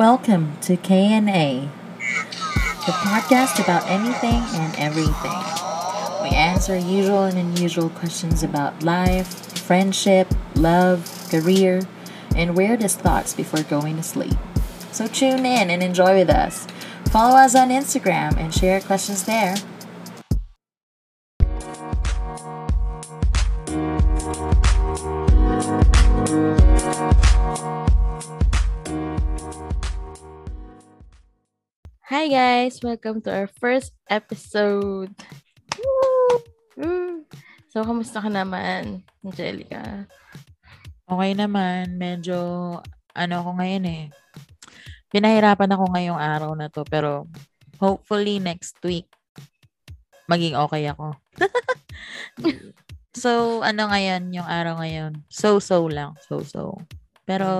Welcome to K&A, the podcast about anything and everything. We answer usual and unusual questions about life, friendship, love, career, and weirdest thoughts before going to sleep. So tune in and enjoy with us. Follow us on Instagram and share questions there. Hi guys! Welcome to our first episode. Woo! So, kamusta ka naman, Angelica? Okay naman. Medyo, ano ako ngayon eh. Pinahirapan ako ngayong araw na to. Pero, hopefully next week, maging okay ako. so, ano ngayon, yung araw ngayon? So-so lang. So-so. Pero,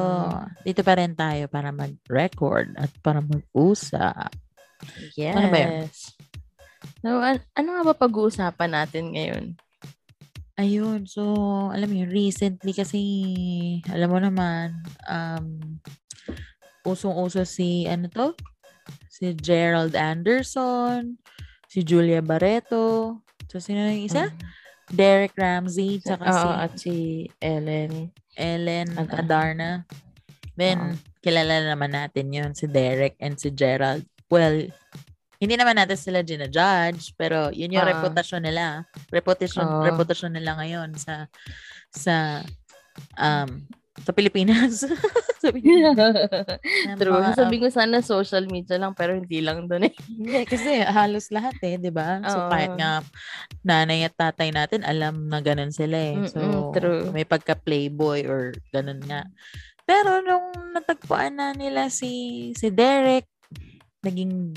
dito pa rin tayo para mag-record at para mag-usap. Yes. Ano ba yun? So, an- ano nga ba pag-uusapan natin ngayon? Ayun, so, alam mo yun, recently kasi, alam mo naman, um, usong-uso si, ano to? Si Gerald Anderson, si Julia Barreto, so sino yung isa? Derek Ramsey, tsaka Oo, si at si Ellen. Ellen Adarna. Adarna. Then, kilala naman natin yun, si Derek and si Gerald. Well, hindi naman natin sila ginajudge, pero yun yung Ah. reputasyon nila. Reputasyon, Oo. reputasyon nila ngayon sa sa um sa Pilipinas. sa Pilipinas. Na True. mga, Sabi ko sana social media lang, pero hindi lang doon eh. Kasi halos lahat eh, di ba? So, Oo. kahit nga nanay at tatay natin, alam na ganun sila eh. So, true. may pagka-playboy or ganun nga. Pero nung natagpuan na nila si, si Derek, naging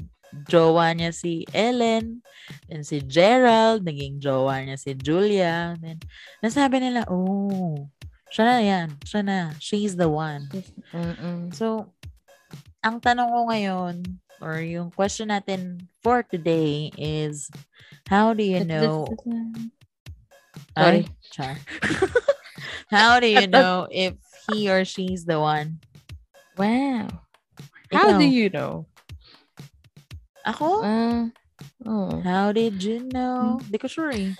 jowa niya si Ellen, then si Gerald, naging jowa niya si Julia, then nasabi nila, oh, siya na yan, siya na, she's the one. Mm-mm. So, ang tanong ko ngayon, or yung question natin for today is, how do you know, Sorry. Ay, char. how do you know if he or she's the one? Wow. How Ikaw. do you know? Ako? Ah, oh, How did you know? Hindi ko sure eh.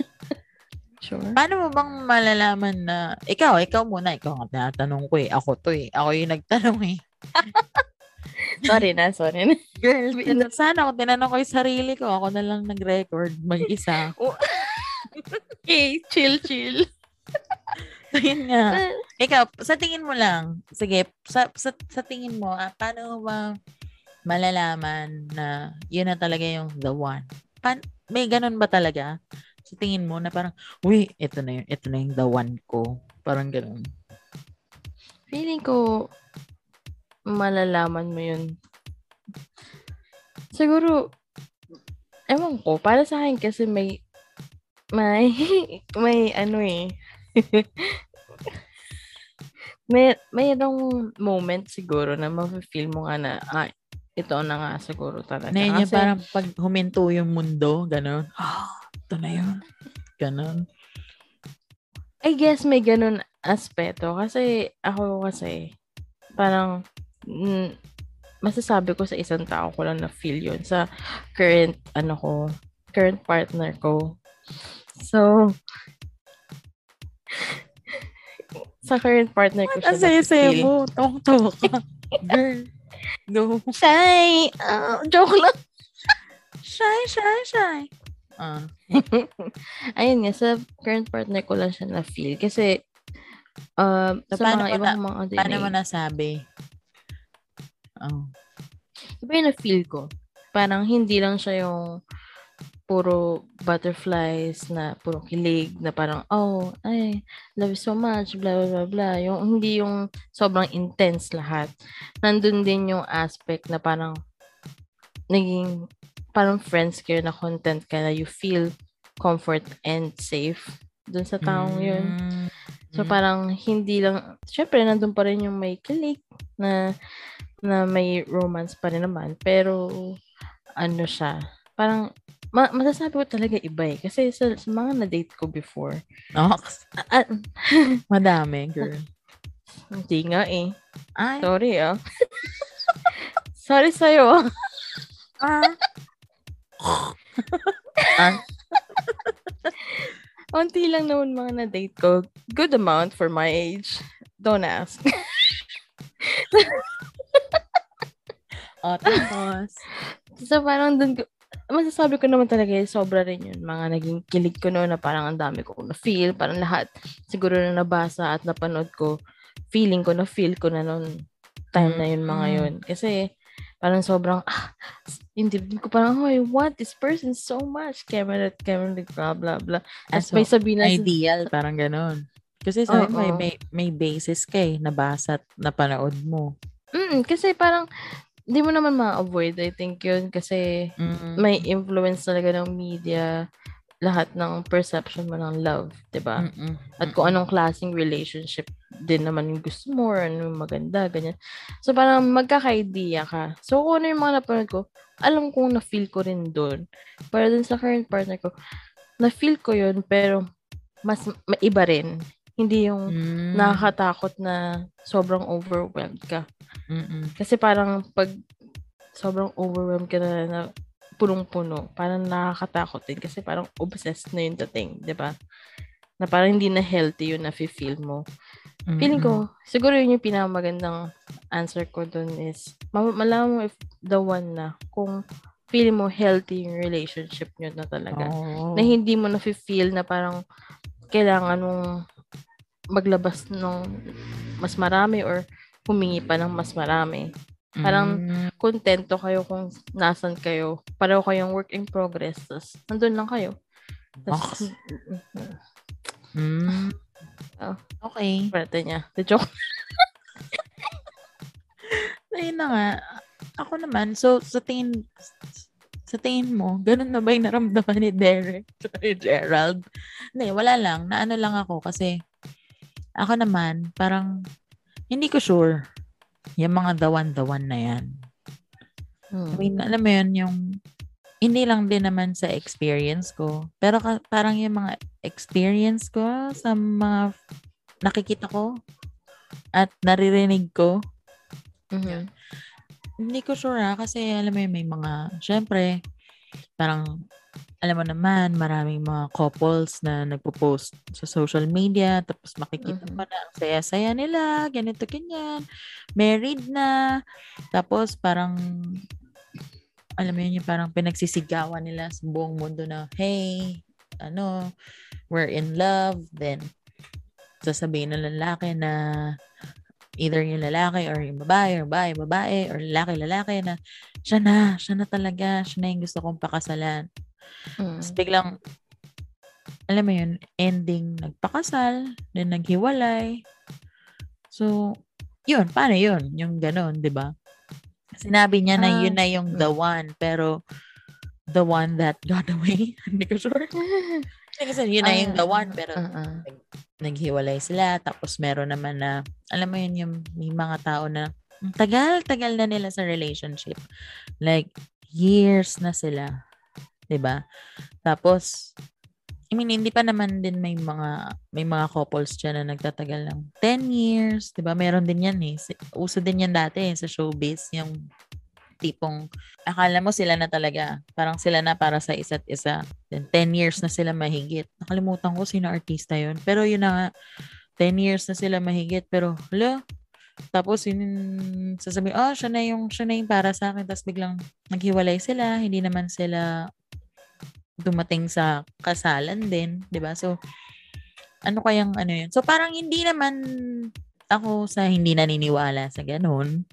sure. Paano mo bang malalaman na, ikaw, ikaw muna, ikaw ang tinatanong ko eh. Ako to eh. Ako yung nagtanong eh. Sorry na, sorry na. Girl, tin- sana ako tinanong ko yung sarili ko. Ako na lang nag-record mag-isa. Okay, chill, chill. So, yun nga. Ikaw, sa tingin mo lang, sige, sa, sa, sa tingin mo, ah, paano mo ba malalaman na yun na talaga yung the one? Pan, may ganun ba talaga? Sa tingin mo na parang, uy, ito na yun, ito na yung the one ko. Parang ganun. Feeling ko, malalaman mo yun. Siguro, ewan ko, para sa akin kasi may, may, may ano eh. may, mayroong moment siguro na ma-feel mo nga na, ah, ito na nga siguro talaga. Yung Kasi- parang pag huminto yung mundo, ganun. Ah, ito na yun. Ganun. I guess may ganun aspeto. Kasi ako kasi, parang, mm, masasabi ko sa isang tao ko lang na feel yun. Sa current, ano ko, current partner ko. So, sa current partner ko siya Ang saya-saya mo. Tawang-tawa ka. Girl. Go. Shy! Ah, joke lang. Shy, shy, shy. Ah. Ayun nga, sa current partner ko lang siya na-feel. Kasi, um, So, sa paano mga ibang mga din Paano mo nasabi? Oh. Iba yung na-feel ko. Parang hindi lang siya yung puro butterflies na puro kilig na parang, oh, ay, love you so much, blah, blah, blah, blah. Yung, hindi yung sobrang intense lahat. Nandun din yung aspect na parang naging parang friends kayo na content ka na you feel comfort and safe dun sa taong yun. Mm. So parang hindi lang, syempre nandun pa rin yung may kilig na na may romance pa rin naman. Pero ano siya, parang ma- masasabi ko talaga iba eh. Kasi sa, sa mga na-date ko before, Oh, ah, madami, girl. hindi nga eh. Ay, Sorry ah. Sorry sa'yo. Ah. ah. Unti lang naman mga na-date ko. Good amount for my age. Don't ask. Oh, tapos. so, parang dun ko, masasabi ko naman talaga, sobra rin yun. Mga naging kilig ko noon na parang ang dami ko na-feel. Parang lahat, siguro na nabasa at napanood ko, feeling ko na feel ko na noon time na yun mga Mm. yun. Kasi, parang sobrang, ah, yung dibdib ko parang, oh, I want this person so much. Camera, camera, blah, blah, blah. Tapos So, may sabihin na, Ideal, parang ganun. Kasi sabi eh, Oo. may, may basis ka eh, nabasa at napanood mo. mm, kasi parang, hindi mo naman ma-avoid, I think yun. Kasi, Mm. may influence talaga ng media lahat ng perception mo ng love, 'di ba? At kung anong klaseng relationship din naman yung gusto mo or ano yung maganda, ganyan. So, parang magkaka-idea ka. So, kung ano yung mga napanood ko, alam kong na-feel ko rin doon. Pero dun sa current partner ko, na-feel ko yun, pero mas maiba rin. Hindi yung Mm. nakakatakot na sobrang overwhelmed ka. Mm-mm. Kasi parang pag sobrang overwhelmed ka na, na punong-puno, parang nakakatakot din kasi parang obsessed na yung dating, di ba? Na parang hindi na healthy yung nafe-feel mo. Feeling Mm-mm. ko, siguro yun yung pinakamagandang answer ko dun is, ma- malaman mo if the one na, kung feeling mo healthy yung relationship nyo na talaga. Oo. Na hindi mo nafe-feel na parang kailangan mong maglabas ng mas marami or humingi pa ng mas marami. parang- Mm. kontento kayo kung nasan kayo. Pareho kayong work in progress. Tapos, nandun lang kayo. Tapos, Mm. Oh. Okay. Pwede niya. The joke. Ayun na nga. Ako naman, so sa tingin sa tingin mo, ganun na ba yung naramdaman ni Derek ni Gerald? Hindi, wala lang. Naano lang ako kasi ako naman, parang hindi ko sure yung mga dawan-dawan na yan. I mean, alam mo yun, yung hindi lang din naman sa experience ko. Pero ka, parang yung mga experience ko sa mga nakikita ko at naririnig ko, Mhm. hindi ko sure ha, kasi alam mo yun, may mga, syempre, parang, alam mo naman, maraming mga couples na nagpo-post sa social media, tapos makikita Mhm. mo na ang saya-saya nila, ganito, ganyan, married na, tapos parang, alam mo yun, yung parang pinagsisigawan nila sa buong mundo na, hey, ano, we're in love, then, sasabihin ng lalaki na, either yung lalaki or yung babae or babae, babae or lalaki, lalaki na siya na, siya na talaga, siya na yung gusto kong pakasalan. Mhm. Tapos biglang, alam mo yun, ending nagpakasal, then naghiwalay. So, yun, paano yun? Yung ganon, di ba? Sinabi niya na Ah, yun na yung the one, pero the one that got away. Hindi ko sure. Kasi yun na yung the one, pero Ah, ah. naghiwalay sila. Tapos meron naman na, alam mo yun, yung may mga tao na tagal-tagal na nila sa relationship. Like, years na sila. 'Di ba Tapos, I mean, hindi pa naman din may mga may mga couples dyan na nagtatagal ng 10 years. 'di ba Meron din yan eh. Uso din yan dati eh, sa showbiz. Yung tipong, akala mo sila na talaga. Parang sila na para sa isa't isa. Then 10 years na sila mahigit. Nakalimutan ko sino artista yun. Pero yun na nga, 10 years na sila mahigit. Pero, hala, tapos yun, sasabihin, oh, siya na yung, siya na yung para sa akin. Tapos biglang naghiwalay sila. Hindi naman sila dumating sa kasalan din. 'di ba So, ano kayang ano yun? So, parang hindi naman ako sa hindi naniniwala sa ganun.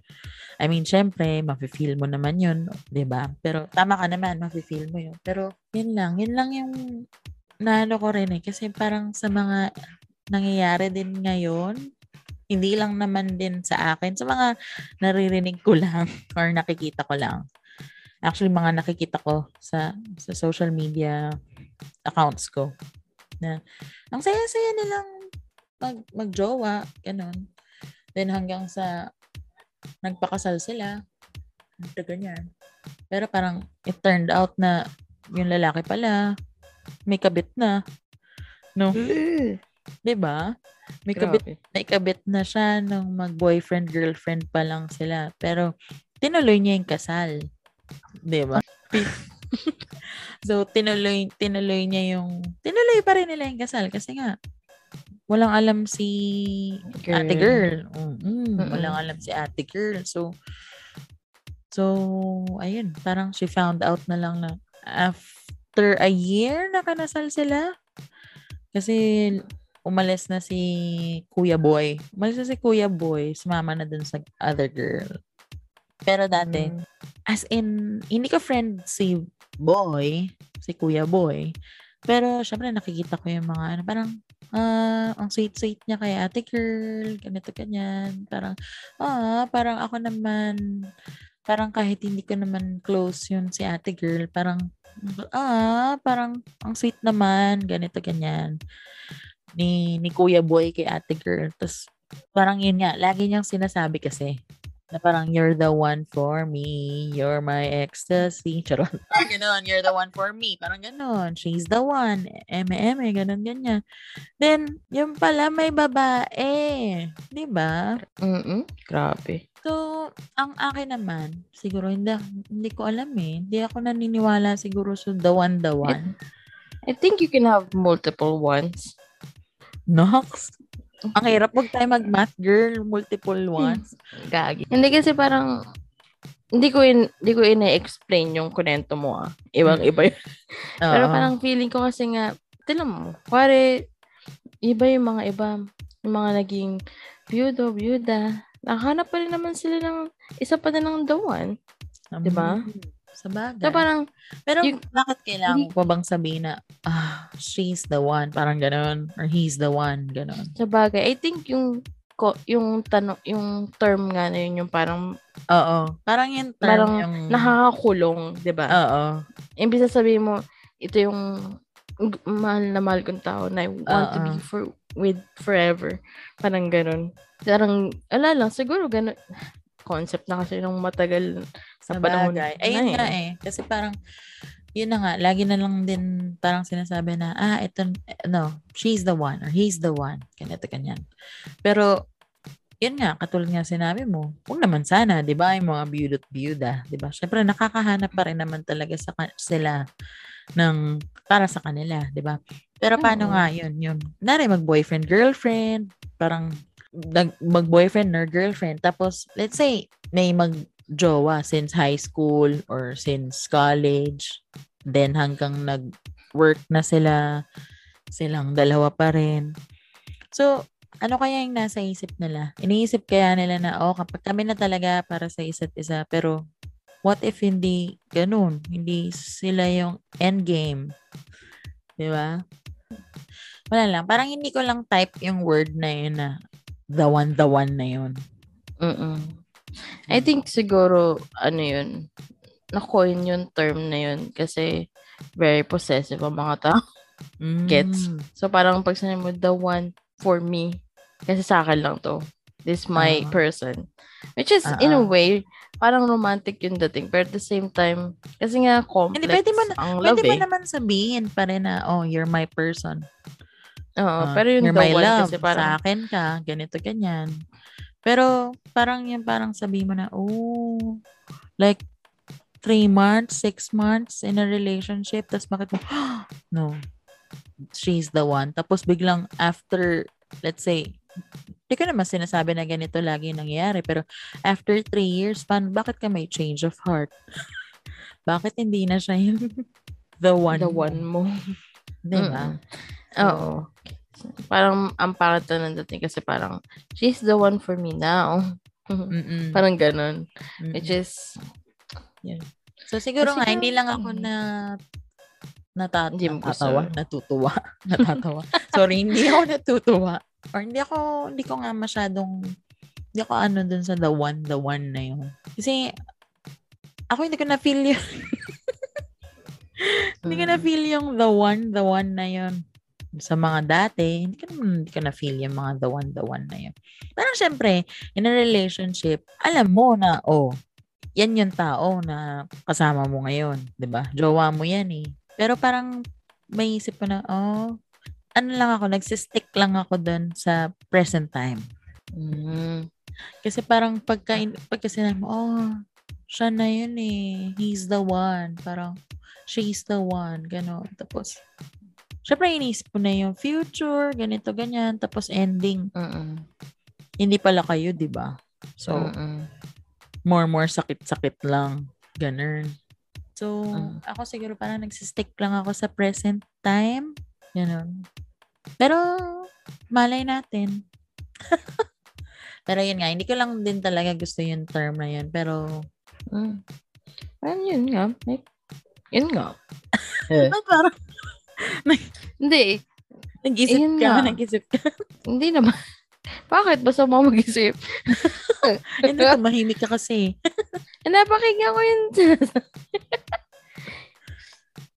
I mean, syempre, mafe-feel mo naman yun, 'di ba Pero tama ka naman, mafe-feel mo yun. Pero, yun lang. Yun lang yung naano ko rin eh. Kasi parang sa mga nangyayari din ngayon, hindi lang naman din sa akin. Sa mga naririnig ko lang or nakikita ko lang. Actually, mga nakikita ko sa sa social media accounts ko na ang saya-saya nilang mag, magjowa, ganun. Then hanggang sa nagpakasal sila, ito ganyan. Pero parang it turned out na yung lalaki pala, may kabit na. No? 'Di ba? May kabit Grabe. naikabit na siya nung mag-boyfriend, girlfriend pa lang sila. Pero, tinuloy niya yung kasal. Di ba? so, tinuloy, tinuloy niya yung, tinuloy pa rin nila yung kasal kasi nga, walang alam si Girl. ate girl. Mm, Mm-mm. Walang alam si ate girl. So, so, ayun, parang she found out na lang na after a year nakanasal sila. Kasi umalis na si Kuya Boy. Umalis na si Kuya Boy, sumama na dun sa other girl. Pero dati, Mm. as in, hindi ko friend si Boy, si Kuya Boy. Pero, syempre, nakikita ko yung mga, ano, parang, ah, ang sweet-sweet niya kay ate girl, ganito, ganyan. Parang, ah, parang ako naman, parang kahit hindi ko naman close yun si ate girl, parang, ah, parang, ang sweet naman, ganito, ganyan. Ni, ni Kuya Boy kay ate girl. Tapos, parang yun nga, lagi niyang sinasabi kasi, na parang you're the one for me, you're my ecstasy. Charot. Parang ganon, you're the one for me. Parang ganon, she's the one. Eme, eme, ganon, ganyan. Then, yung pala may babae. Di ba? Mm-mm. Grabe. So, ang akin naman, siguro hindi, hindi ko alam eh. Hindi ako naniniwala siguro sa the one, the one. I think you can have multiple ones. Nox. Ang hirap wag tayo mag-math, girl. Multiple ones. Gagi. Hindi kasi parang hindi ko in, hindi ko ina-explain yung kunento mo ah. Ibang iba yun. Pero Oo. parang feeling ko kasi nga, tinan mo, pare, iba yung mga iba, yung mga naging byudo, byuda, nakahanap pa rin naman sila ng isa pa din ng the one. di ba? Mm, Sa bagay. So parang, Pero Yung- bakit kailangan hindi- mo pa bang sabihin na, ah, she's the one, parang ganon, or he's the one, ganon. sa bagay, I think yung ko, yung tanong, yung term nga na yun, yung parang Oo. Parang yung term Parang yung... nakakakulong, di ba? Oo. Imbis na sabihin mo, ito yung mahal na mahal kong tao na I want to be for, with forever. Parang ganun. Parang, ala lang, siguro ganun. Concept na kasi nung matagal sa panahon bagay. na Ayun eh. nga eh. Kasi parang, yun na nga, lagi na lang din parang sinasabi na, ah, ito, no, she's the one, or he's the one, ganito, ganyan. Pero, yun nga, katulad nga sinabi mo, huwag naman sana, di ba, yung mga biyuda, di ba? Siyempre, nakakahanap pa rin naman talaga sa sila ng, para sa kanila, di ba? Pero paano Oo. nga yun, yun, nari mag-boyfriend, girlfriend, parang, nag, mag-boyfriend or girlfriend, tapos, let's say, may mag, jowa since high school or since college. Then hanggang nag-work na sila, silang dalawa pa rin. So, ano kaya yung nasa isip nila? Iniisip kaya nila na, oh, kapag kami na talaga para sa isa't isa, pero what if hindi ganun? Hindi sila yung end game. Di ba? Wala lang. Parang hindi ko lang type yung word na yun na the one, the one na yun. Mm-mm. I think siguro, ano yun, na-coin yung term na yun kasi very possessive ang mga tao. Gets? Mm. So, parang pag sinabi mo, the one for me, kasi sa akin lang to. This my Ah. person. Which is, in a Ah, way, parang romantic yung dating. Pero at the same time, kasi nga complex Hindi, pwede mo ang love Pwede mo eh. naman sabihin pa rin na, oh, you're my person. Oo, Ah, pero yung the my one love. kasi Sa parang, akin ka, ganito, ganyan. Pero, parang yung parang sabihin mo na, oh, like, three months, six months in a relationship, tapos bakit mo, no, she's the one. Tapos biglang after, let's say, hindi ko naman sinasabi na ganito lagi nangyayari, pero after three years, pan, bakit ka may change of heart? bakit hindi na siya yung the one the one mo. Di ba? Mm-mm. Oo. Parang ang pangit na ng dating kasi parang, she's the one for me now. Mm-mm. parang ganun. Mm-mm. Which is, So siguro nga, hindi lang ako mm. na natat natatawa, natutuwa, natatawa. Sorry, hindi ako natutuwa. Or hindi ako, hindi ko nga masyadong, hindi ako ano dun sa the one, the one na yun. Kasi, ako hindi ko na-feel yun. hindi ko Mm. na-feel yung the one, the one na yun. Sa mga dati, hindi naman, hindi ko na-feel yung mga the one, the one na yun. Parang syempre, in a relationship, alam mo na, oh, yan yung tao na kasama mo ngayon, 'di ba? Jowa mo yan eh. Pero parang may isip ko na, oh, ano lang ako, nagsistick lang ako dun sa present time. Mm. Kasi parang pagka, pagka sinabi mo, oh, siya na yun eh. He's the one. Parang, she's the one. Ganon. Tapos, syempre inisip ko na yung future, ganito, ganyan. Tapos ending, Mm-mm. hindi pala kayo, di ba? So, Mm-mm. more more sakit-sakit lang. Ganun. So, Mm. ako siguro parang nagsistick lang ako sa present time. Ganun. Pero, malay natin. Pero yun nga, hindi ko lang din talaga gusto yung term na yun. Pero, Mm. Ayun, yun nga. Like, yun nga. parang Hindi. nag-isip Ayun ka, nga. nag-isip ka. Hindi naman. Bakit? Basta mo mag-isip. hindi, tumahimik ka kasi. Eh, napakinggan ko yun.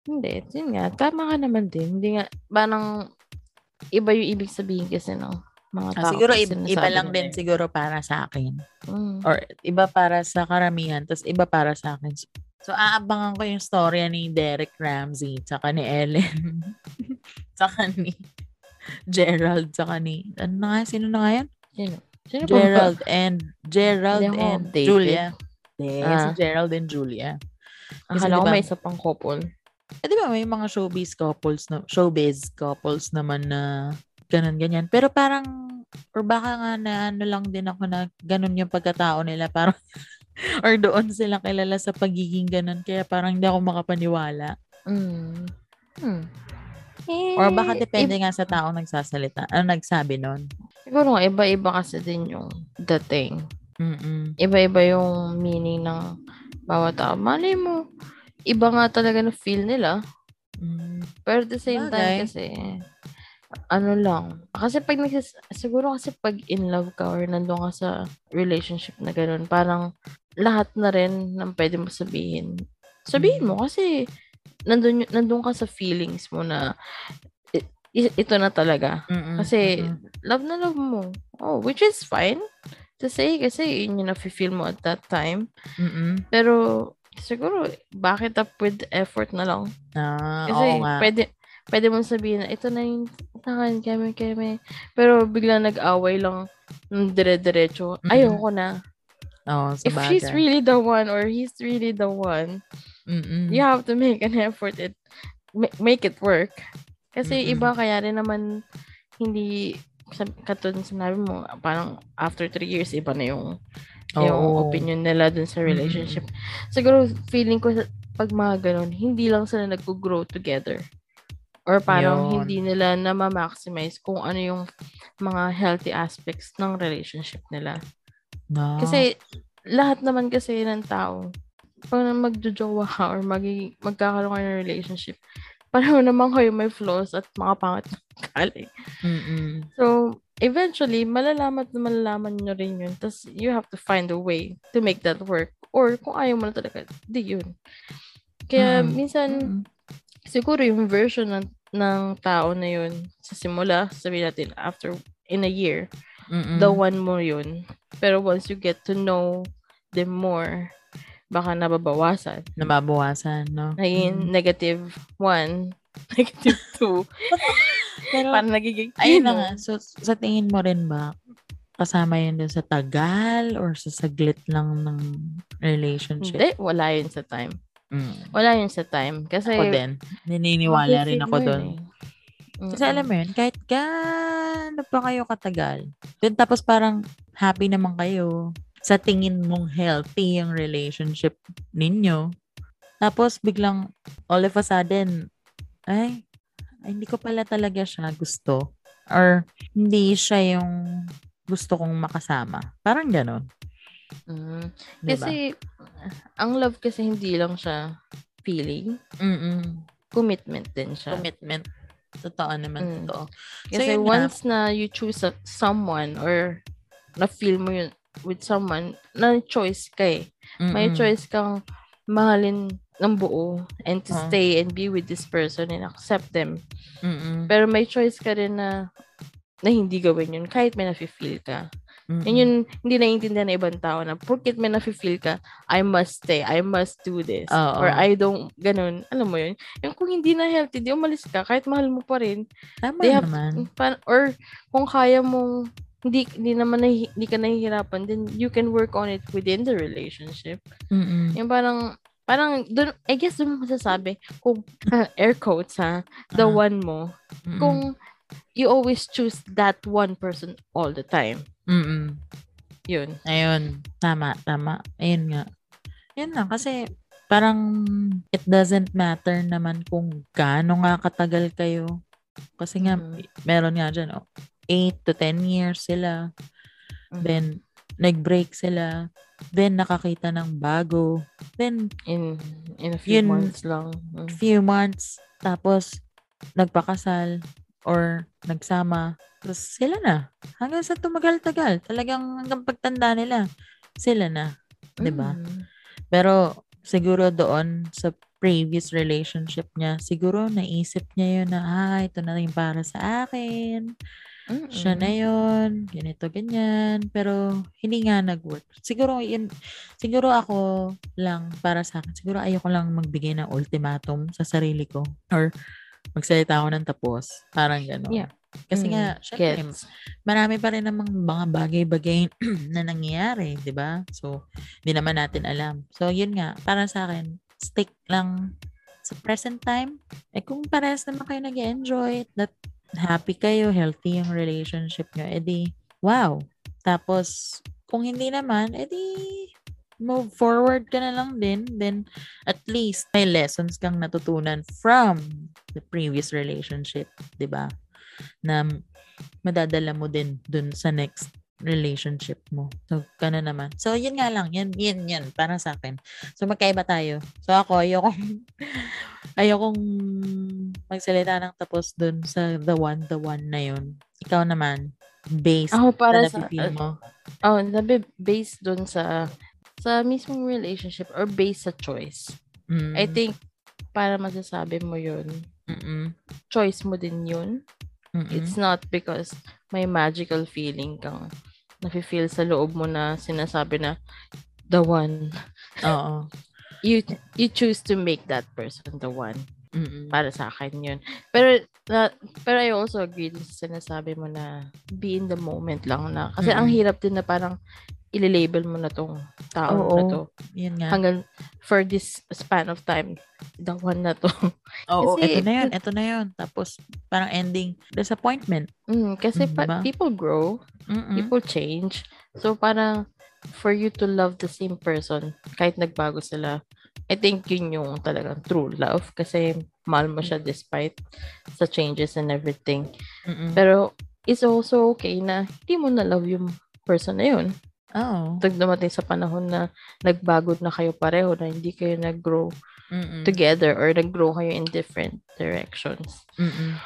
Hindi. Yun nga. Tama ka naman din. Hindi nga. Parang iba yung ibig sabihin kasi ng mga Ah, tao. siguro, pag i- sinasabi iba lang din siguro para sa akin. Mm. Or iba para sa karamihan, tapos iba para sa akin. So, aabangan ko yung storya ni Derek Ramsey, tsaka ni Ellen, tsaka ni Gerald, tsaka ni, ano na nga, sino na nga yan? Sino? Sino ba? Gerald and, Gerald Hindi and updated. Julia. Hindi, Ah. si Gerald and Julia. Kasi Akala ko diba- may isa pang couple. Eh, di ba may mga showbiz couples, na, showbiz couples naman na ganun, ganyan. Pero parang, or baka nga na ano lang din ako na ganun yung pagkatao nila. Parang, or doon sila kilala sa pagiging ganun. Kaya parang hindi ako makapaniwala. Mm. Hmm. Eh, Or baka depende nga sa taong nagsasalita. Ano nagsabi nun? Siguro nga, iba-iba kasi din yung dating. Mm-mm. Iba-iba yung meaning ng bawat tao. Malay mo, iba nga talaga na feel nila. Mm. Pero at the same Bagay. time kasi, ano lang. Kasi pag nagsis, siguro kasi pag in love ka or nandun ka sa relationship na ganun, parang lahat na rin ng pwede mo sabihin. Sabihin mo kasi nandun, nandun ka sa feelings mo na ito na talaga. Mm-mm. Kasi Mm-mm. love na love mo. Oh, which is fine to say kasi yun yung nafe-feel mo at that time. Mm-mm. Pero siguro, back it up with effort na lang. Ah, Kasi oo nga. pwede, pwede mong sabihin na ito na yung tangan, kami, kami. Pero biglang nag-away lang ng dire-diretso. Mm-mm. Ayoko na. Sa If she's really the one or he's really the one, Mm-mm. you have to make an effort ma- make it work. Kasi Mm-mm. iba kaya rin naman hindi sab- katulad ng sinabi mo, parang after three years, iba na yung, yung Oo. opinion nila dun sa relationship. Siguro, feeling ko, sa- pag mga ganun, hindi lang sila nag-grow together. Or parang Yun. hindi nila na-maximize kung ano yung mga healthy aspects ng relationship nila. No. Kasi, lahat naman kasi ng tao, pag magjojowa ka or magi, magkakaroon kayo ng relationship, pareho naman kayo may flaws at mga pangat na. Mm-mm. So, eventually, malalaman at malalaman nyo rin yun. Tapos, you have to find a way to make that work. Or, kung ayaw mo na talaga, di yun. Kaya, Mm. minsan, Mm-mm. Siguro yung version ng, ng tao na yun, sa simula, sabihin natin, after, in a year, Mm-mm. the one mo yun. Pero once you get to know them more, baka nababawasan. Nababawasan, no? Naging negative one, negative two. Pero, Parang nagiging, ayun na nga. So, sa tingin mo rin ba, kasama yun dun sa tagal or sa saglit lang ng relationship? Hindi, wala yun sa time. Mm. Wala yun sa time. Kasi, Ako din. Naniniwala rin ako dun. eh. Kasi Mm-mm. alam mo yun, kahit gaano pa kayo katagal, then tapos parang happy naman kayo, sa tingin mong healthy yung relationship ninyo, tapos biglang all of a sudden, ay, ay, hindi ko pala talaga siya gusto. Or hindi siya yung gusto kong makasama. Parang ganon. Mm. Diba? Kasi, ang love kasi hindi lang siya feeling. Mm-mm. Commitment din siya. Commitment. Totoo naman, Mm. totoo. Kasi nga. once na you choose a, someone or na-feel mo yun with someone, na choice ka eh. May Mm-mm. choice kang mahalin ng buo and to Ah. stay and be with this person and accept them. Mm-mm. Pero may choice ka rin na na hindi gawin yun kahit may nafe-feel ka. Mm-mm. Yun yung hindi naiintindihan ng ibang tao na porkit may nafe-feel ka, I must stay, I must do this. Oo. Or I don't, ganun. Alam mo yun? Yung kung hindi na healthy, di umalis ka, kahit mahal mo pa rin. Tama They have, naman. pa- or kung kaya mong hindi, hindi naman nahi, hindi ka nahihirapan, then you can work on it within the relationship. Mm-mm. Yung parang, parang, dun, I guess dun mo masasabi, kung, air quotes ha, the Ah. one mo, Mm-mm. kung you always choose that one person all the time. Mm-mm. Yun. Ayun, tama, tama. Ayun nga. Yun lang, kasi parang it doesn't matter naman kung gaano nga katagal kayo. Kasi nga, Mhm. meron nga dyan, oh, 8 to 10 years sila. Mhm. Then, nag-break sila. Then, nakakita ng bago. Then, In, in a few Yun- months lang. Mm. few months, tapos, nagpakasal or nagsama. Tapos, sila na. Hanggang sa tumagal-tagal. Talagang hanggang pagtanda nila, sila na. ba? Mm. Pero siguro doon sa previous relationship niya, siguro naisip niya yun na, ah, ito na rin para sa akin. Mm-mm. Siya na yun. Ganito, ganyan. Pero hindi nga nag-work. Siguro yun, siguro ako lang para sa akin, siguro ayoko lang magbigay ng ultimatum sa sarili ko. Or magsalita ako ng tapos. Parang gano'n. Yeah. Kasi Mm, nga, syempre, gets. marami pa rin namang mga bagay-bagay na nangyayari, 'di ba? So, hindi naman natin alam. So, yun nga, para sa akin, stick lang sa present time. Eh, kung parehas naman kayo nag enjoy that happy kayo, healthy yung relationship nyo, edi, wow. Tapos, kung hindi naman, edi, move forward ka na lang din. Then, at least, may lessons kang natutunan from the previous relationship, 'di ba? Na madadala mo din dun sa next relationship mo. So, kana naman. So, yun nga lang. Yan, yan, yan. Para sa akin. So, magkaiba tayo. So, ako, ayokong, ayokong magsalita ng tapos dun sa the one, the one na yun. Ikaw naman, based Ako para sa sa, mo. oh, nabi based dun sa, sa mismong relationship or based sa choice. Mm, I think, para masasabi mo yun, mm-mm, choice mo din yun. mm-mm. It's not because may magical feeling kang nafe-feel sa loob mo na sinasabi na the one. Oo. You you choose to make that person the one. Mm-mm. Para sa akin yun. Pero na, pero I also agree sa sinasabi mo na be in the moment lang na. Kasi ang Mm-mm. hirap din na parang ililabel mo na tong tao Oo. na to. Yun nga. Hanggang for this span of time, the one na to. Oo, kasi- eto na yun, eto na yun. Tapos, parang ending, disappointment. Mm, kasi pa- diba? people grow. Mm-mm. people change. So, parang for you to love the same person, kahit nagbago sila, I think yun yung talagang true love kasi mahal mo siya despite sa changes and everything. Mm-mm. Pero, it's also okay na hindi mo na love yung person na yun. Oo. Pag dumating sa panahon na nagbago na kayo pareho, na hindi kayo nag-grow Mm-mm. together or nag-grow kayo in different directions. Mm-mm.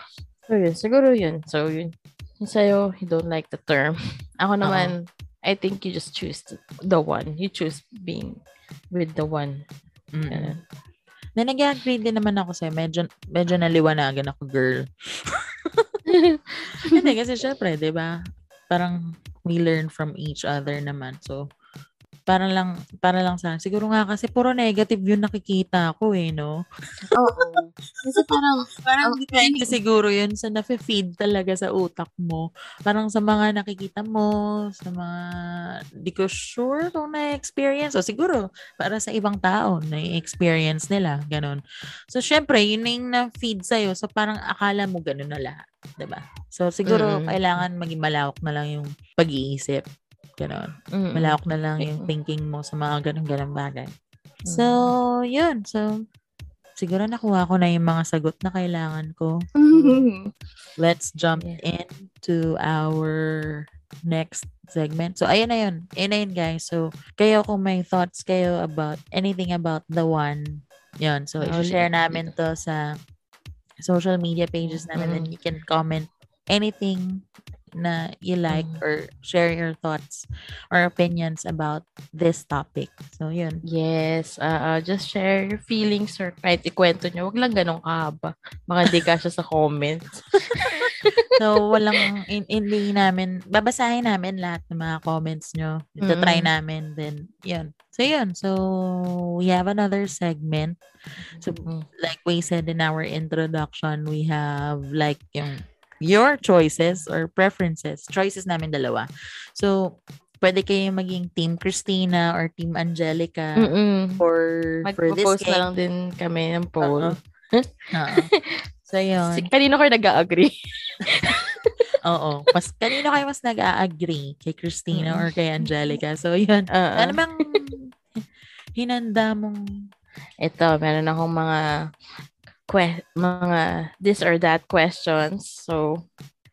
So, yun. Siguro yun. So, yun. Sa'yo, you don't like the term. Ako naman, I think you just choose the, the one. You choose being with the one. Mm-mm. Ganun. Na nag-agree din naman ako sa'yo. Medyo, medyo naliwanagan ako, girl. Hindi, kasi syempre, di ba? Parang we learn from each other naman. So, para lang, para lang sa Siguro nga kasi puro negative yung nakikita ko eh, no? Oo. Kasi parang, Parang Ang- depende siguro yun sa nafe-feed talaga sa utak mo. Parang sa mga nakikita mo, sa mga, di ko sure kung na-experience. O siguro, para sa ibang tao, na-experience nila. Ganon. So, syempre, yun na yung na-feed sa'yo. So, parang akala mo ganon na lahat. 'di ba So, siguro, Mm-mm. kailangan maging malawak na lang yung pag-iisip. Ganon. mm, Malawak na lang yung thinking mo sa mga ganon-ganon bagay. So, yun. So, siguro nakuha ko na yung mga sagot na kailangan ko. Let's jump Yeah. into our next segment. So, ayun na yun. Ayun na yun, guys. So, kayo kung may thoughts kayo about anything about the one, yun. So, Oh, i-share namin to sa social media pages namin and Mm. you can comment anything na you like Mm. or share your thoughts or opinions about this topic. So, yun. Yes. ah, just share your feelings or kahit ikwento nyo. Huwag lang ganun kahaba. Baka di ka siya sa comments. So, walang, in, hindi namin, babasahin namin lahat ng mga comments nyo. Ito try Mm. namin. Then, yun. So, yun. So, we have another segment. So, Mm. like we said in our introduction, we have like yung your choices or preferences. Choices namin dalawa. So, pwede kayo maging Team Christina or Team Angelica Mm-mm. for, for this game. na lang din kami ng poll. Oo. so, yun. Si, kanino kayo nag-agree? Oo. Mas, kanino kayo mas nag-a-agree? Kay Christina or kay Angelica? So, yun. Oo. Ano bang hinanda mong Ito, meron akong mga que- mga this or that questions. So,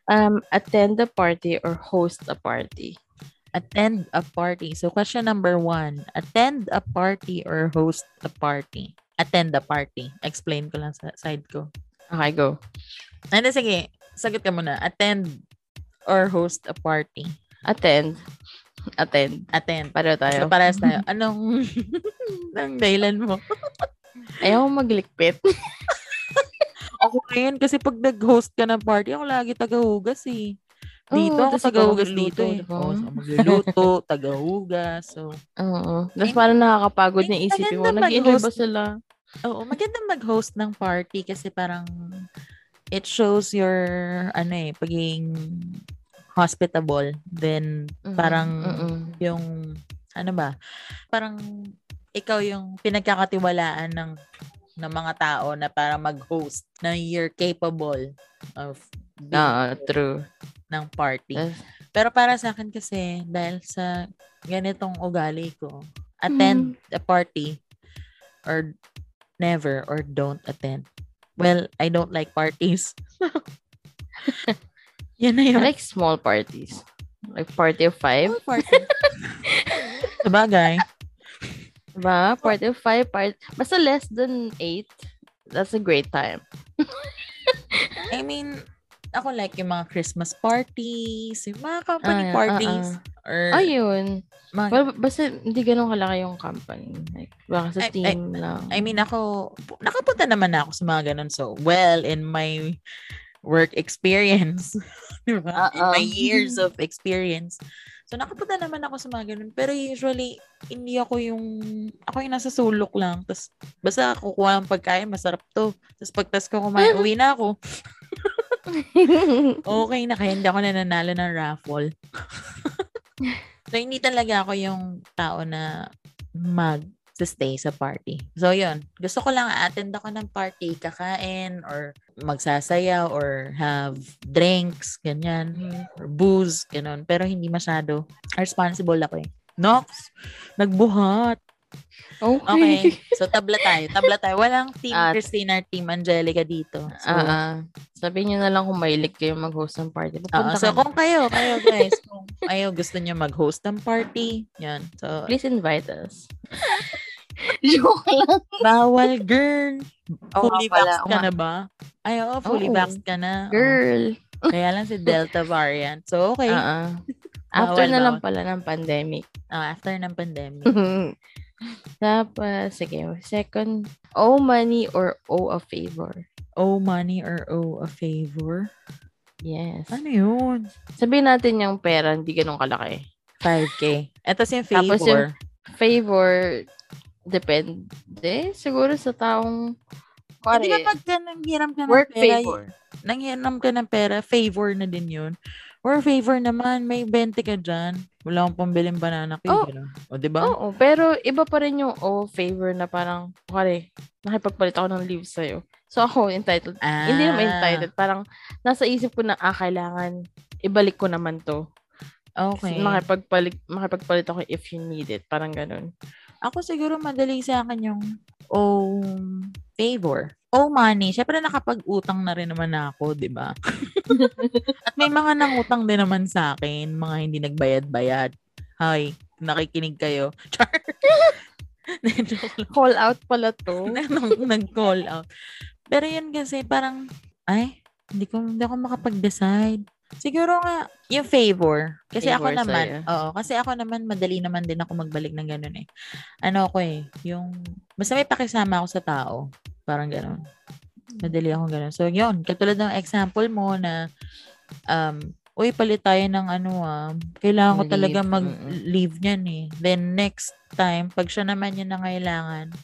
um, attend a party or host a party. attend a party? So, question number one. Attend a party or host a party? Attend a party. Explain ko lang sa side ko. Okay, go. Ano, sige. Sagot ka muna. Attend or host a party? Attend. Attend. Attend. Para So, tayo. parehas tayo. Anong, anong dahilan mo? Ayaw maglikpit. Ako ngayon, kasi pag nag-host ka ng party, ako lagi tagahugas eh. Dito Oo, ako tagahugas dito eh. diba? Oo, so magluluto, tagahugas. So, Oo. Tapos parang nakakapagod na isipin mo. Nag-enjoy ba sila? oo, maganda mag-host ng party kasi parang it shows your, ano eh, pagiging hospitable. Then, Mhm, parang mhm. yung, ano ba, parang ikaw yung pinagkakatiwalaan ng ng mga tao na para mag-host na you're capable of being Oo, true. ng party. Pero para sa akin kasi, dahil sa ganitong ugali ko, attend Mm-hmm. a party or never or don't attend. Well, I don't like parties. Yan na I yun. like small parties. Like party of five. Oh, party. Sabagay. Diba? Party of five. Part... Basta less than eight. That's a great time. I mean, ako like yung mga Christmas parties, yung mga company Ah, ah, parties. ah. Or Ayun. mga, Well, basta hindi ganun kalaki yung company. Like, baka sa I- I- team lang. I mean, ako, nakapunta naman na ako sa mga ganun. So, well, in my work experience, di ba? In my Oo. years of experience. So, nakapunta naman ako sa mga ganun. Pero usually, hindi ako yung, ako yung nasa sulok lang. Tapos, basta kukuha ng pagkain, masarap to. Tapos, pagtas ko kumain, uwi na ako. Okay na, kaya hindi ako nananalo ng raffle. so, hindi talaga ako yung tao na mag stay sa party. So, yun. Gusto ko lang attend ako ng party, kakain, or magsasayaw, or have drinks, ganyan, or booze, ganun. Pero hindi masyado. Responsible ako eh. Nox, nagbuhat. okay. Okay. So, tabla tayo. Tabla tayo. Walang team At- Christina team Angelica dito. So, Ah, ah. sabihin nyo na lang kung mahilig kayo mag-host ng party. Pupunta so ka na. kung kayo, kayo guys, kung kayo gusto niyo mag-host ng party, yan. So, Please invite us. Joke lang. bawal girl. Oo fully vaxxed ka na ba? Ay, oo, fully Oo. vaxxed ka na. Girl. Kaya lang si Delta variant. So, okay. Ah. After Bawal, na lang bawal. pala ng pandemic. Ah, after ng pandemic. Tapos, sige. Second, owe money or owe a favor? owe money or owe a favor? Yes. Ano yun? Sabihin natin yung pera, hindi ganun kalaki. 5K. Ito yung favor. Tapos yung Favor, depende. Siguro sa taong, Hindi ba pare, pag ka nanghiram ka ng work pera, favor. nanghiram ka ng pera, favor na din yun. Or favor naman, may 20 ka dyan. Wala akong pambiling banana cake. Oh. Oh. O, diba? Oo, pero iba pa rin yung oh, favor na parang, pare, nakipagpalit ako ng leave sa'yo. So ako, entitled. Ah. Hindi naman entitled. Parang, nasa isip ko na, ah, kailangan, ibalik ko naman to. Okay. Makipagpalit, makipagpalit ako if you need it. Parang ganun. Ako siguro madali sa akin yung oh, favor. Oh, money. Siyempre nakapag-utang na rin naman ako, di ba? At may mga nangutang din naman sa akin, mga hindi nagbayad-bayad. Hi, nakikinig kayo. Char. Call out pala to. Nag-call out. Pero yun kasi parang, ay, hindi ko, hindi ako makapag-decide. Siguro nga, yung favor. Kasi ako Favor naman, sa'yo. oo, kasi ako naman, madali naman din ako magbalik ng ganun eh. Ano ako eh, yung, basta may pakisama ako sa tao. Parang ganun. Madali ako ganun. So, yun, katulad ng example mo na, um, uy, palit tayo ng ano ah, kailangan ko talaga mag-leave niyan eh. Then, next time, pag siya naman yung nangailangan,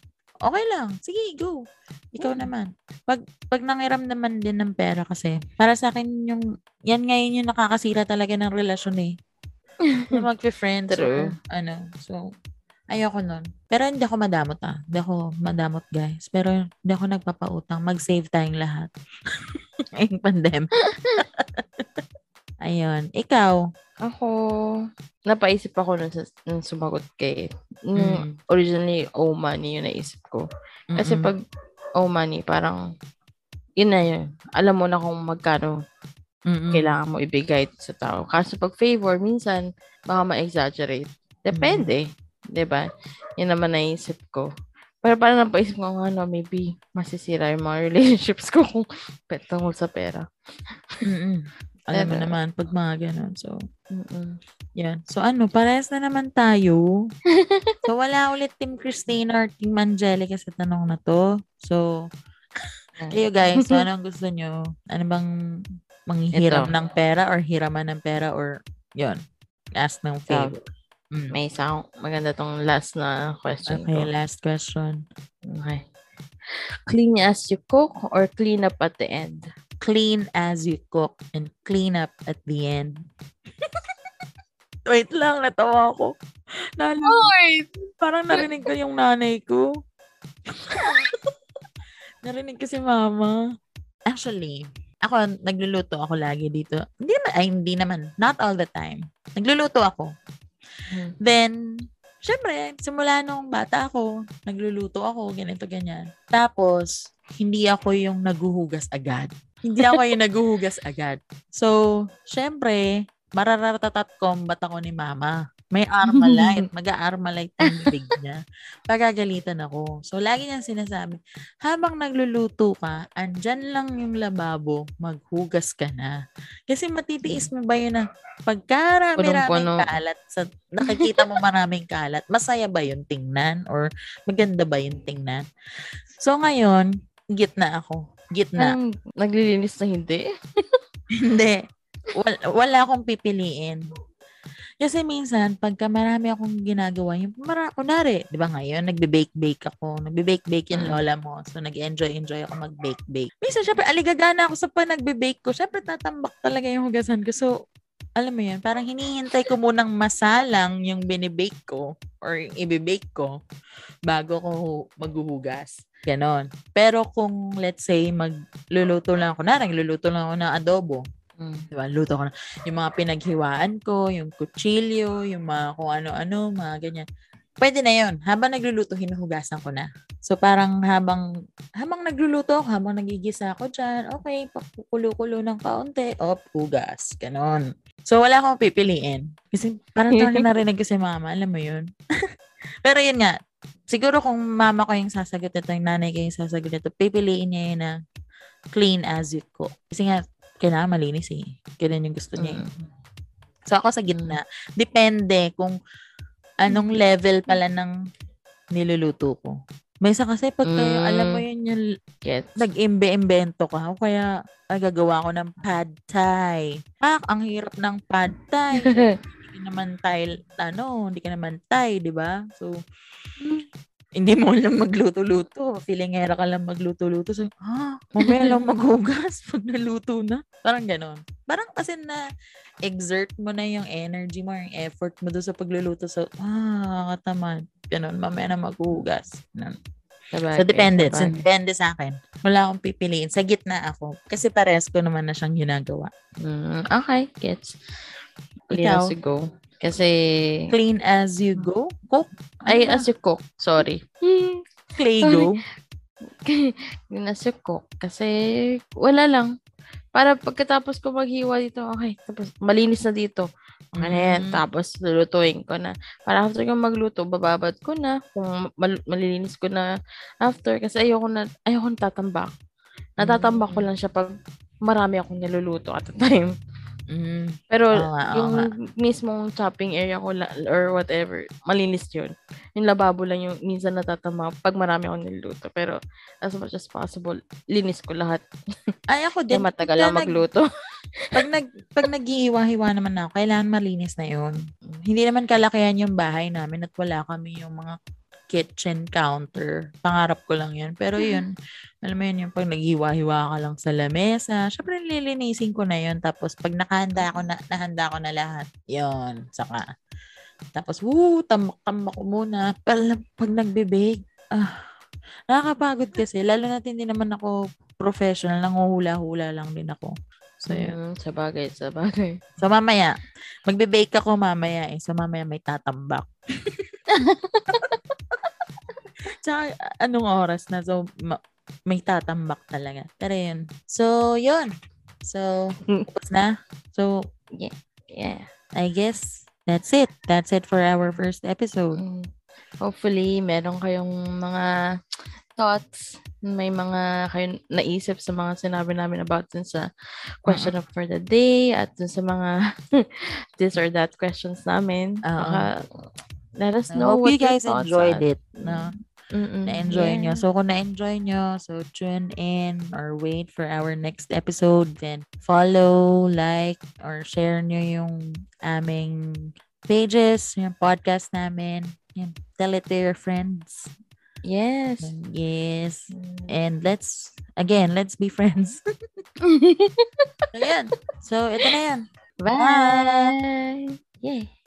okay lang. Sige, go. Ikaw Hmm. naman. Pag, pag nangiram naman din ng pera kasi, para sa akin yung, yan ngayon yung nakakasira talaga ng relasyon eh. Yung magpe-friends True. or ano. So, ayoko nun. Pero hindi ako madamot ah. Hindi ako madamot guys. Pero hindi ako nagpapautang. Mag-save tayong lahat. Ngayong pandemic. Ayun. Ikaw. Ako, napaisip ako nung, nung sumagot kay, nung Mm. originally, oh money yung naisip ko. Kasi Mm-mm. pag oh money, parang, yun na yun. Alam mo na kung magkano Mm-mm. kailangan mo ibigay sa tao. Kaso pag favor, minsan, baka ma-exaggerate. Depende. 'di ba Yun naman naisip ko. Pero parang napaisip ko, ano, maybe masisira yung mga relationships ko kung tungkol sa pera. Alam mo naman, pag mga ganun. So, Mm-mm. yan. So, ano, parehas na naman tayo. so, wala ulit Team Christina or Team Angelica sa tanong na to. So, kayo guys, so anong gusto nyo? Ano bang manghihiram Ito. ng pera or hiraman ng pera or yon ask ng favor. Mm. May isa akong maganda tong last na question Okay, ko. last question. Okay. Clean as you cook or clean up at the end? Clean as you cook and clean up at the end. Wait lang, natawa ako. Nalo, parang narinig ko yung nanay ko. narinig ko si mama. Actually, ako, nagluluto ako lagi dito. Hindi naman, ay, hindi naman. Not all the time. Nagluluto ako. Hmm. Then, syempre, simula nung bata ako, nagluluto ako, ganito, ganyan. Tapos, hindi ako yung naguhugas agad. Hindi ako yung naguhugas agad. So, syempre, mararatatat combat ako ni mama. May Armalite. Mag-Armalite ang bibig niya. Pagagalitan ako. So, lagi niyang sinasabi, habang nagluluto ka, andyan lang yung lababo, maghugas ka na. Kasi matitiis mo ba yun na pagkarami-raming kalat, sa, nakikita mo maraming kalat, masaya ba yun tingnan? Or maganda ba yun tingnan? So, ngayon, gitna ako. Gitna. Parang naglilinis na hindi. Hindi. Wala, wala akong pipiliin. Kasi minsan, pagka marami akong ginagawa, yung mara, kunwari, di ba ngayon, nagbe-bake-bake ako. Nagbe-bake-bake yung Mm. lola mo. So, nag-enjoy-enjoy ako mag-bake-bake. Minsan, syempre, aligagana ako sa pag nagbe-bake ko. Syempre, tatambak talaga yung hugasan ko. So, alam mo yun, parang hinihintay ko munang masalang yung binibake ko or yung ibe-bake ko bago ko maghuhugas. Ganon. Pero kung, let's say, magluluto lang ako, na, nagluluto lang ako ng adobo, Mm. Diba? Luto ko na. Yung mga pinaghiwaan ko, yung kutsilyo, yung mga kung ano-ano, mga ganyan. Pwede na yun. Habang nagluluto, hinuhugasan ko na. So, parang habang, habang nagluluto ako, habang nagigisa ako dyan, okay, pakukulo-kulo ng kaunti, op, hugas. Ganon. So, wala akong pipiliin. Kasi parang talaga narinig ko si mama, alam mo yun. Pero yun nga, siguro kung mama ko yung sasagot nito, yung nanay ko yung sasagot nito, pipiliin niya yun na clean as you cook. Kasi nga, kailangan malinis eh. Ganun yung gusto niya. eh. Mm. So, ako sa gitna. Depende kung anong level pala ng niluluto ko. May isa kasi pagka, Mm. alam mo yun yung Gets. nag-imbe-imbento ka. O kaya, nagagawa ko ng pad thai. Ah, ang hirap ng pad thai. hindi ka naman Thai, ano, hindi ka naman Thai, di ba? So, hindi mo lang magluto-luto. Feelingera ka lang magluto-luto. So, ah, mamaya lang maghugas pag naluto na. Parang ganon. Parang kasi na exert mo na yung energy mo, yung effort mo doon sa pagluluto. So, ah, katamad. Ganon, mamaya na maghugas. Ganon. So, depende. So, depende sa akin. Wala akong pipiliin. Sa gitna ako. Kasi pares ko naman na siyang ginagawa. Mm, okay, gets. Ikaw? go. Kasi, Clean as you go. Cook. ay, Ano as you cook. Sorry. Clay go. Clean as you cook. Kasi, wala lang. Para pagkatapos ko maghiwa dito, okay, tapos malinis na dito. Na yan. Mm. Tapos, lulutuin ko na. Para after ko magluto, bababad ko na. Kung mal- malilinis ko na after. Kasi ayoko na, ayoko na tatambak. Natatambak ko Mm. lang siya pag marami akong niluluto at a time. Mm. Pero Oo nga, oo yung nga. mismong chopping area ko la- or whatever, malinis yun. Yung lababo lang yung minsan natatama pag marami akong niluto. Pero as much as possible, linis ko lahat. Ay, ako din. matagal Pagka lang magluto. pag nag pag naghihiwa-hiwa naman ako, kailangan malinis na 'yon. Hindi naman kalakihan yung bahay namin at wala kami yung mga kitchen counter. Pangarap ko lang yun. Pero yun, alam mo yun, yung pag naghiwa-hiwa ka lang sa lamesa, syempre lilinisin ko na yun. Tapos pag nakahanda ako na, nahanda ko na lahat, yun, saka. Tapos, woo, tamak-tamak ko muna. Pero pag nagbe-bake, ah, nakakapagod kasi. Lalo na hindi naman ako professional, nanguhula-hula lang din ako. So, yun. Mm, sa bagay, sa bagay. So, mamaya, magbe-bake ako mamaya eh. So, mamaya may tatambak. Tsaka, anong oras na? So, ma- may tatambak talaga. Pero yun. So, yun. So, tapos na. So, Yeah. I guess that's it. That's it for our first episode. Mm. Hopefully, meron kayong mga thoughts, may mga kayo naisip sa mga sinabi namin about dun sa question of for the day at dun sa mga this or that questions namin. Oo. Baka, let us know hope what you guys enjoyed it. No? Mm-mm. Na-enjoy nyo. Yeah. So, kung na-enjoy nyo, so tune in or wait for our next episode. Then, follow, like, or share nyo yung aming pages, yung podcast namin. Yan. Tell it to your friends. Yes. Yes. And let's, again, let's be friends. so, yan. So, ito na yan. Bye. Yay.